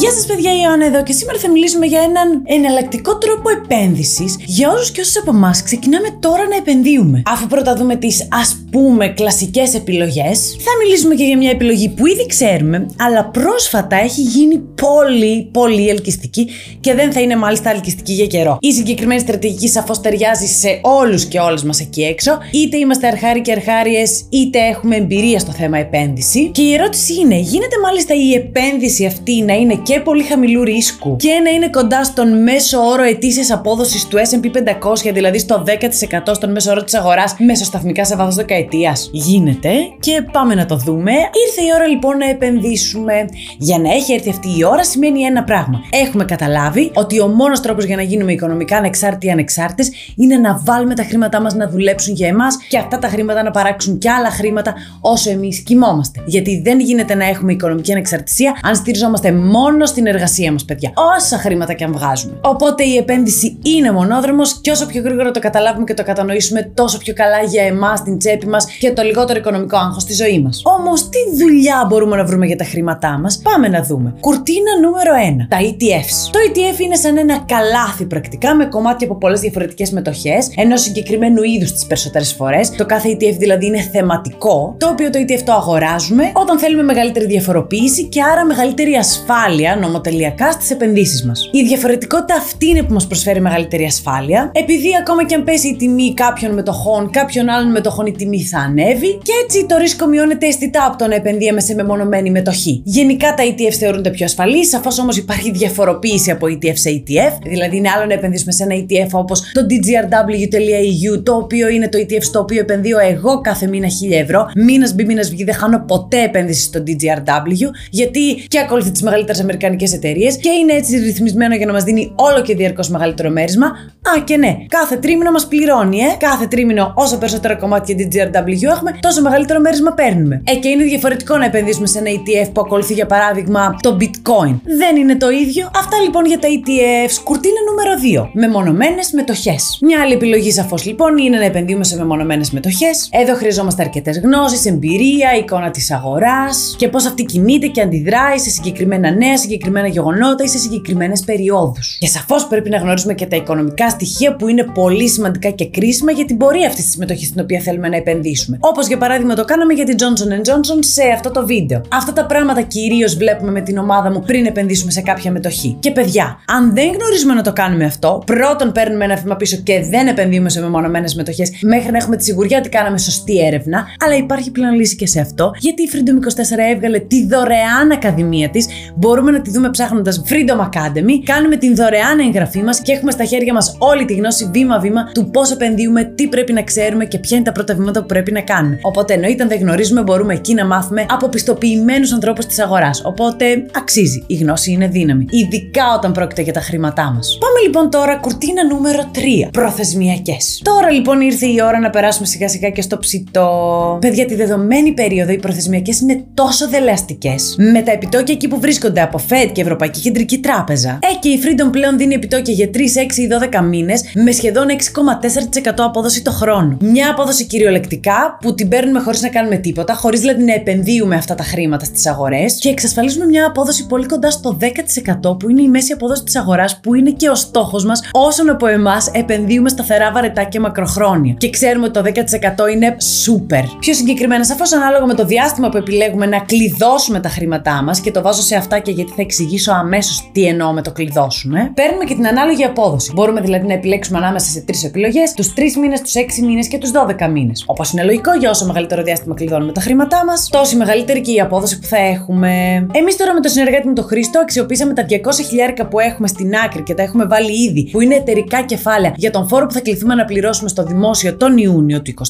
Γεια σας, παιδιά, η Ιωάννα εδώ και σήμερα θα μιλήσουμε για έναν εναλλακτικό τρόπο επένδυσης για όσου και όσε από εμάς ξεκινάμε τώρα να επενδύουμε. Αφού πρώτα δούμε τις ας πούμε κλασικές επιλογές, θα μιλήσουμε και για μια επιλογή που ήδη ξέρουμε, αλλά πρόσφατα έχει γίνει πολύ, πολύ ελκυστική και δεν θα είναι μάλιστα ελκυστική για καιρό. Η συγκεκριμένη στρατηγική σαφώς ταιριάζει σε όλους και όλες μας εκεί έξω, είτε είμαστε αρχάρι και αρχάριες, είτε έχουμε εμπειρία στο θέμα επένδυση. Και η ερώτηση είναι, γίνεται μάλιστα η επένδυση αυτή να είναι και πολύ χαμηλού ρίσκου και να είναι κοντά στον μέσο όρο ετήσιας απόδοσης του SP 500, δηλαδή στο 10% στον μέσο όρο της αγοράς μεσοσταθμικά σε βάθος δεκαετίας. Γίνεται και πάμε να το δούμε. Ήρθε η ώρα λοιπόν να επενδύσουμε. Για να έχει έρθει αυτή η ώρα σημαίνει ένα πράγμα. Έχουμε καταλάβει ότι ο μόνος τρόπος για να γίνουμε οικονομικά ανεξάρτητοι ή ανεξάρτητες είναι να βάλουμε τα χρήματά μας να δουλέψουν για εμάς και αυτά τα χρήματα να παράξουν και άλλα χρήματα όσο εμείς κοιμόμαστε. Γιατί δεν γίνεται να έχουμε οικονομική ανεξαρτησία αν στηριζόμαστε μόνο στην εργασία μας, παιδιά. Όσα χρήματα και αν βγάζουμε. Οπότε η επένδυση είναι μονόδρομος και όσο πιο γρήγορα το καταλάβουμε και το κατανοήσουμε, τόσο πιο καλά για εμάς, την τσέπη μας και το λιγότερο οικονομικό άγχος στη ζωή μας. Όμως, τι δουλειά μπορούμε να βρούμε για τα χρήματά μας, πάμε να δούμε. Κουρτίνα νούμερο 1. Τα ETFs. Το ETF είναι σαν ένα καλάθι πρακτικά με κομμάτια από πολλές διαφορετικές μετοχές, ενό συγκεκριμένου είδους τις περισσότερες φορές. Το κάθε ETF δηλαδή είναι θεματικό, το οποίο το ETF το αγοράζουμε όταν θέλουμε μεγαλύτερη διαφοροποίηση και άρα μεγαλύτερη ασφάλεια νομοτελειακά στις επενδύσεις μας. Η διαφορετικότητα αυτή είναι που μας προσφέρει μεγαλύτερη ασφάλεια, επειδή ακόμα και αν πέσει η τιμή κάποιων μετοχών, κάποιων άλλων μετοχών η τιμή θα ανέβει και έτσι το ρίσκο μειώνεται αισθητά από το να επενδύαμε σε μεμονωμένη μετοχή. Γενικά τα ETF θεωρούνται πιο ασφαλείς, σαφώς όμως υπάρχει διαφοροποίηση από ETF σε ETF, δηλαδή είναι άλλο να επενδύσουμε σε ένα ETF όπως το DGRW.eu, το οποίο είναι το ETF στο οποίο επενδύω εγώ κάθε μήνα 1000 ευρώ. Μήνας μπει, μήνας βγει, δεν χάνω ποτέ επένδυση στο DGRW, γιατί και ακολουθεί τις μεγαλύτερες αμερικανικές εταιρείες και είναι έτσι ρυθμισμένο για να μας δίνει όλο και διαρκώς μεγαλύτερο μέρισμα. Α, και ναι, κάθε τρίμηνο μας πληρώνει, ε. Κάθε τρίμηνο, όσο περισσότερα κομμάτια DGRW έχουμε, τόσο μεγαλύτερο μέρισμα παίρνουμε. Ε, και είναι διαφορετικό να επενδύσουμε σε ένα ETF που ακολουθεί για παράδειγμα το Bitcoin. Δεν είναι το ίδιο. Αυτά λοιπόν για τα ETFs. Κουρτίνα νούμερο 2. Μεμονωμένες μετοχές. Μια άλλη επιλογή σαφώς λοιπόν είναι να επενδύουμε σε μεμονωμένες μετοχές. Εδώ χρειαζόμαστε αρκετές γνώσεις, εμπειρία, εικόνα της αγοράς και πώς αυτή κινείται και αντιδράει σε συγκεκριμένα νέα, συγκεκριμένα γεγονότα ή σε συγκεκριμένες περιόδους. Και σαφώς πρέπει να γνωρίζουμε και τα οικονομικά στοιχεία που είναι πολύ σημαντικά και κρίσιμα για την πορεία αυτής της μετοχής στην οποία θέλουμε να επενδύσουμε. Όπως για παράδειγμα το κάναμε για την Johnson Johnson σε αυτό το βίντεο. Αυτά τα πράγματα κυρίως βλέπουμε με την ομάδα μου πριν επενδύσουμε σε κάποια μετοχή. Και παιδιά, αν δεν γνωρίζουμε να το κάνουμε αυτό, πρώτον παίρνουμε ένα βήμα πίσω και δεν επενδύουμε σε μεμονωμένες μετοχέ μέχρι να έχουμε τη σιγουριά ότι κάναμε σωστή έρευνα. Αλλά υπάρχει πλέον λύση και σε αυτό, γιατί η Freedom 24 έβγαλε τη δωρεάν ακαδημία της. Μπορούμε να τη δούμε ψάχνοντας Freedom Academy. Κάνουμε την δωρεάν εγγραφή μας και έχουμε στα χέρια μας όλη τη γνώση βήμα-βήμα του πώς επενδύουμε, τι πρέπει να ξέρουμε και ποια είναι τα πρώτα βήματα που πρέπει να κάνουμε. Οπότε εννοείται αν δεν γνωρίζουμε, μπορούμε εκεί να μάθουμε από πιστοποιημένου ανθρώπους της αγοράς. Οπότε αξίζει. Η γνώση είναι δύναμη. Ειδικά όταν πρόκειται για τα χρήματά μας. Πάμε λοιπόν τώρα κουρτίνα νούμερο 3. Προθεσμιακές. Τώρα λοιπόν ήρθε η ώρα να περάσουμε σιγά σιγά και στο ψητό. Παιδιά, τη δεδομένη περίοδο οι προθεσμιακές είναι τόσο δελεαστικές. Με τα επιτόκια εκεί που βρίσκονται από Fed και Ευρωπαϊκή Κεντρική Τράπεζα. Ε, και η Freedom πλέον δίνει επιτόκια για 3, 6 ή 12 μήνες με σχεδόν 6,4% απόδοση το χρόνο. Μια απόδοση κυριολεκτικά που την παίρνουμε χωρίς να κάνουμε τίποτα, χωρίς δηλαδή να επενδύουμε αυτά τα χρήματα στις αγορές και εξασφαλίζουμε μια απόδοση πολύ κοντά στο 10% που είναι η μέση απόδοση της αγοράς, που είναι και ο στόχος μας όσον από εμάς επενδύουμε σταθερά βαρετά και μακροχρόνια. Και ξέρουμε ότι το 10% είναι super. Πιο συγκεκριμένα, σαφώς ανάλογα με το διάστημα που επιλέγουμε να κλειδώσουμε τα χρήματά μας και το βάζω σε αυτά και γιατί θα εξηγήσω αμέσως τι εννοώ με το κλειδώσουμε, παίρνουμε και την ανάλογη απόδοση. Μπορούμε δηλαδή να επιλέξουμε ανάμεσα σε τρεις επιλογές, τους 3 μήνες, τους 6 μήνες και τους 12 μήνες. Όπως είναι λογικό, για όσο μεγαλύτερο διάστημα κλειδώνουμε τα χρήματά μας, τόσο μεγαλύτερη και η απόδοση που θα έχουμε. Εμείς τώρα με το συνεργάτη μου το Χρήστο αξιοποίησαμε τα 200 χιλιάρικα που έχουμε στην άκρη και τα έχουμε βάλει ήδη, που είναι εταιρικά κεφάλαια για τον φόρο που θα κληθούμε να πληρώσουμε στο δημόσιο τον Ιούνιο του 24.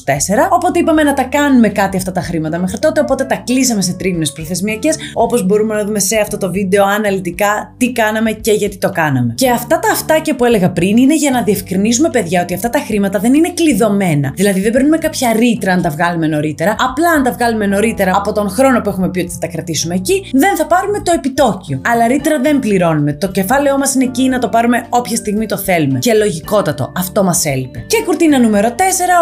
Οπότε είπαμε να τα κάνουμε κάτι αυτά τα χρήματα μέχρι τότε, οπότε τα κλείσαμε σε τρίμηνες προθεσμιακές, όπως μπορούμε να δούμε σε αυτό το βίντεο αναλυτικά τι κάναμε και γιατί το κάναμε. Και αυτά τα αυτάκια που έλεγα πριν είναι για να διευκρινίσουμε, παιδιά, ότι αυτά τα χρήματα δεν είναι κλειδωμένα. Δηλαδή δεν παίρνουμε κάποια ρήτρα αν τα βγάλουμε νωρίτερα. Απλά αν τα βγάλουμε νωρίτερα από τον χρόνο που έχουμε πει ότι θα τα κρατήσουμε εκεί, δεν θα πάρουμε το επιτόκιο. Αλλά ρήτρα δεν πληρώνουμε. Το κεφάλαιό μας είναι εκεί να το πάρουμε όποια στιγμή το θέλουμε. Και λογικότατο. Αυτό μας έλειπε. Και κουρτίνα νούμερο 4,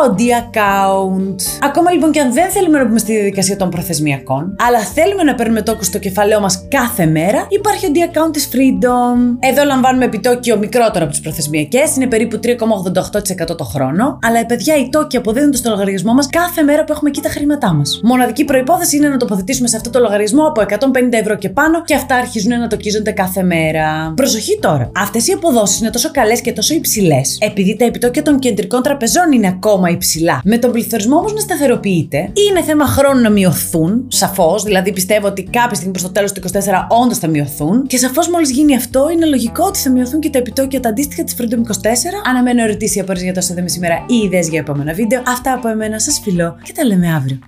ο D account. Ακόμα λοιπόν και αν δεν θέλουμε να μπούμε στη διαδικασία των προθεσμιακών, αλλά θέλουμε να παίρνουμε τόκο στο κεφαλαίο μας κάθε μέρα, υπάρχει ο D account της Freedom. Εδώ λαμβάνουμε επιτόκιο μικρότερο από τις προθεσμιακές, είναι περίπου 3,88% το χρόνο. Αλλά παιδιά, οι τόκοι αποδίδονται στο λογαριασμό μας κάθε μέρα που έχουμε εκεί τα χρήματά μας. Μοναδική προπόθεση είναι να τοποθετήσουμε σε αυτό το λογαριασμό από 150 ευρώ και πάνω και αυτά αρχίζουν να τοκίζονται κάθε μέρα. Προσοχή τώρα. Αυτές οι αποδόσει είναι τόσο καλές και τόσο υψηλές, επειδή τα επιτόκια των κεντρικών τραπεζών είναι ακόμα υψηλά. Με τον πληθωρισμό όμως να σταθεροποιείται, είναι θέμα χρόνου να μειωθούν, σαφώς, δηλαδή πιστεύω ότι κάποια στιγμή προς το τέλος του 24 όντως θα μειωθούν και σαφώς μόλις γίνει αυτό είναι λογικό ότι θα μειωθούν και τα επιτόκια τα αντίστοιχα της Freedom 24. Αναμένω ερωτήσεις ή απορίε για το σε σήμερα ή ιδέες για επόμενα βίντεο. Αυτά από εμένα σας φιλώ και τα λέμε αύριο.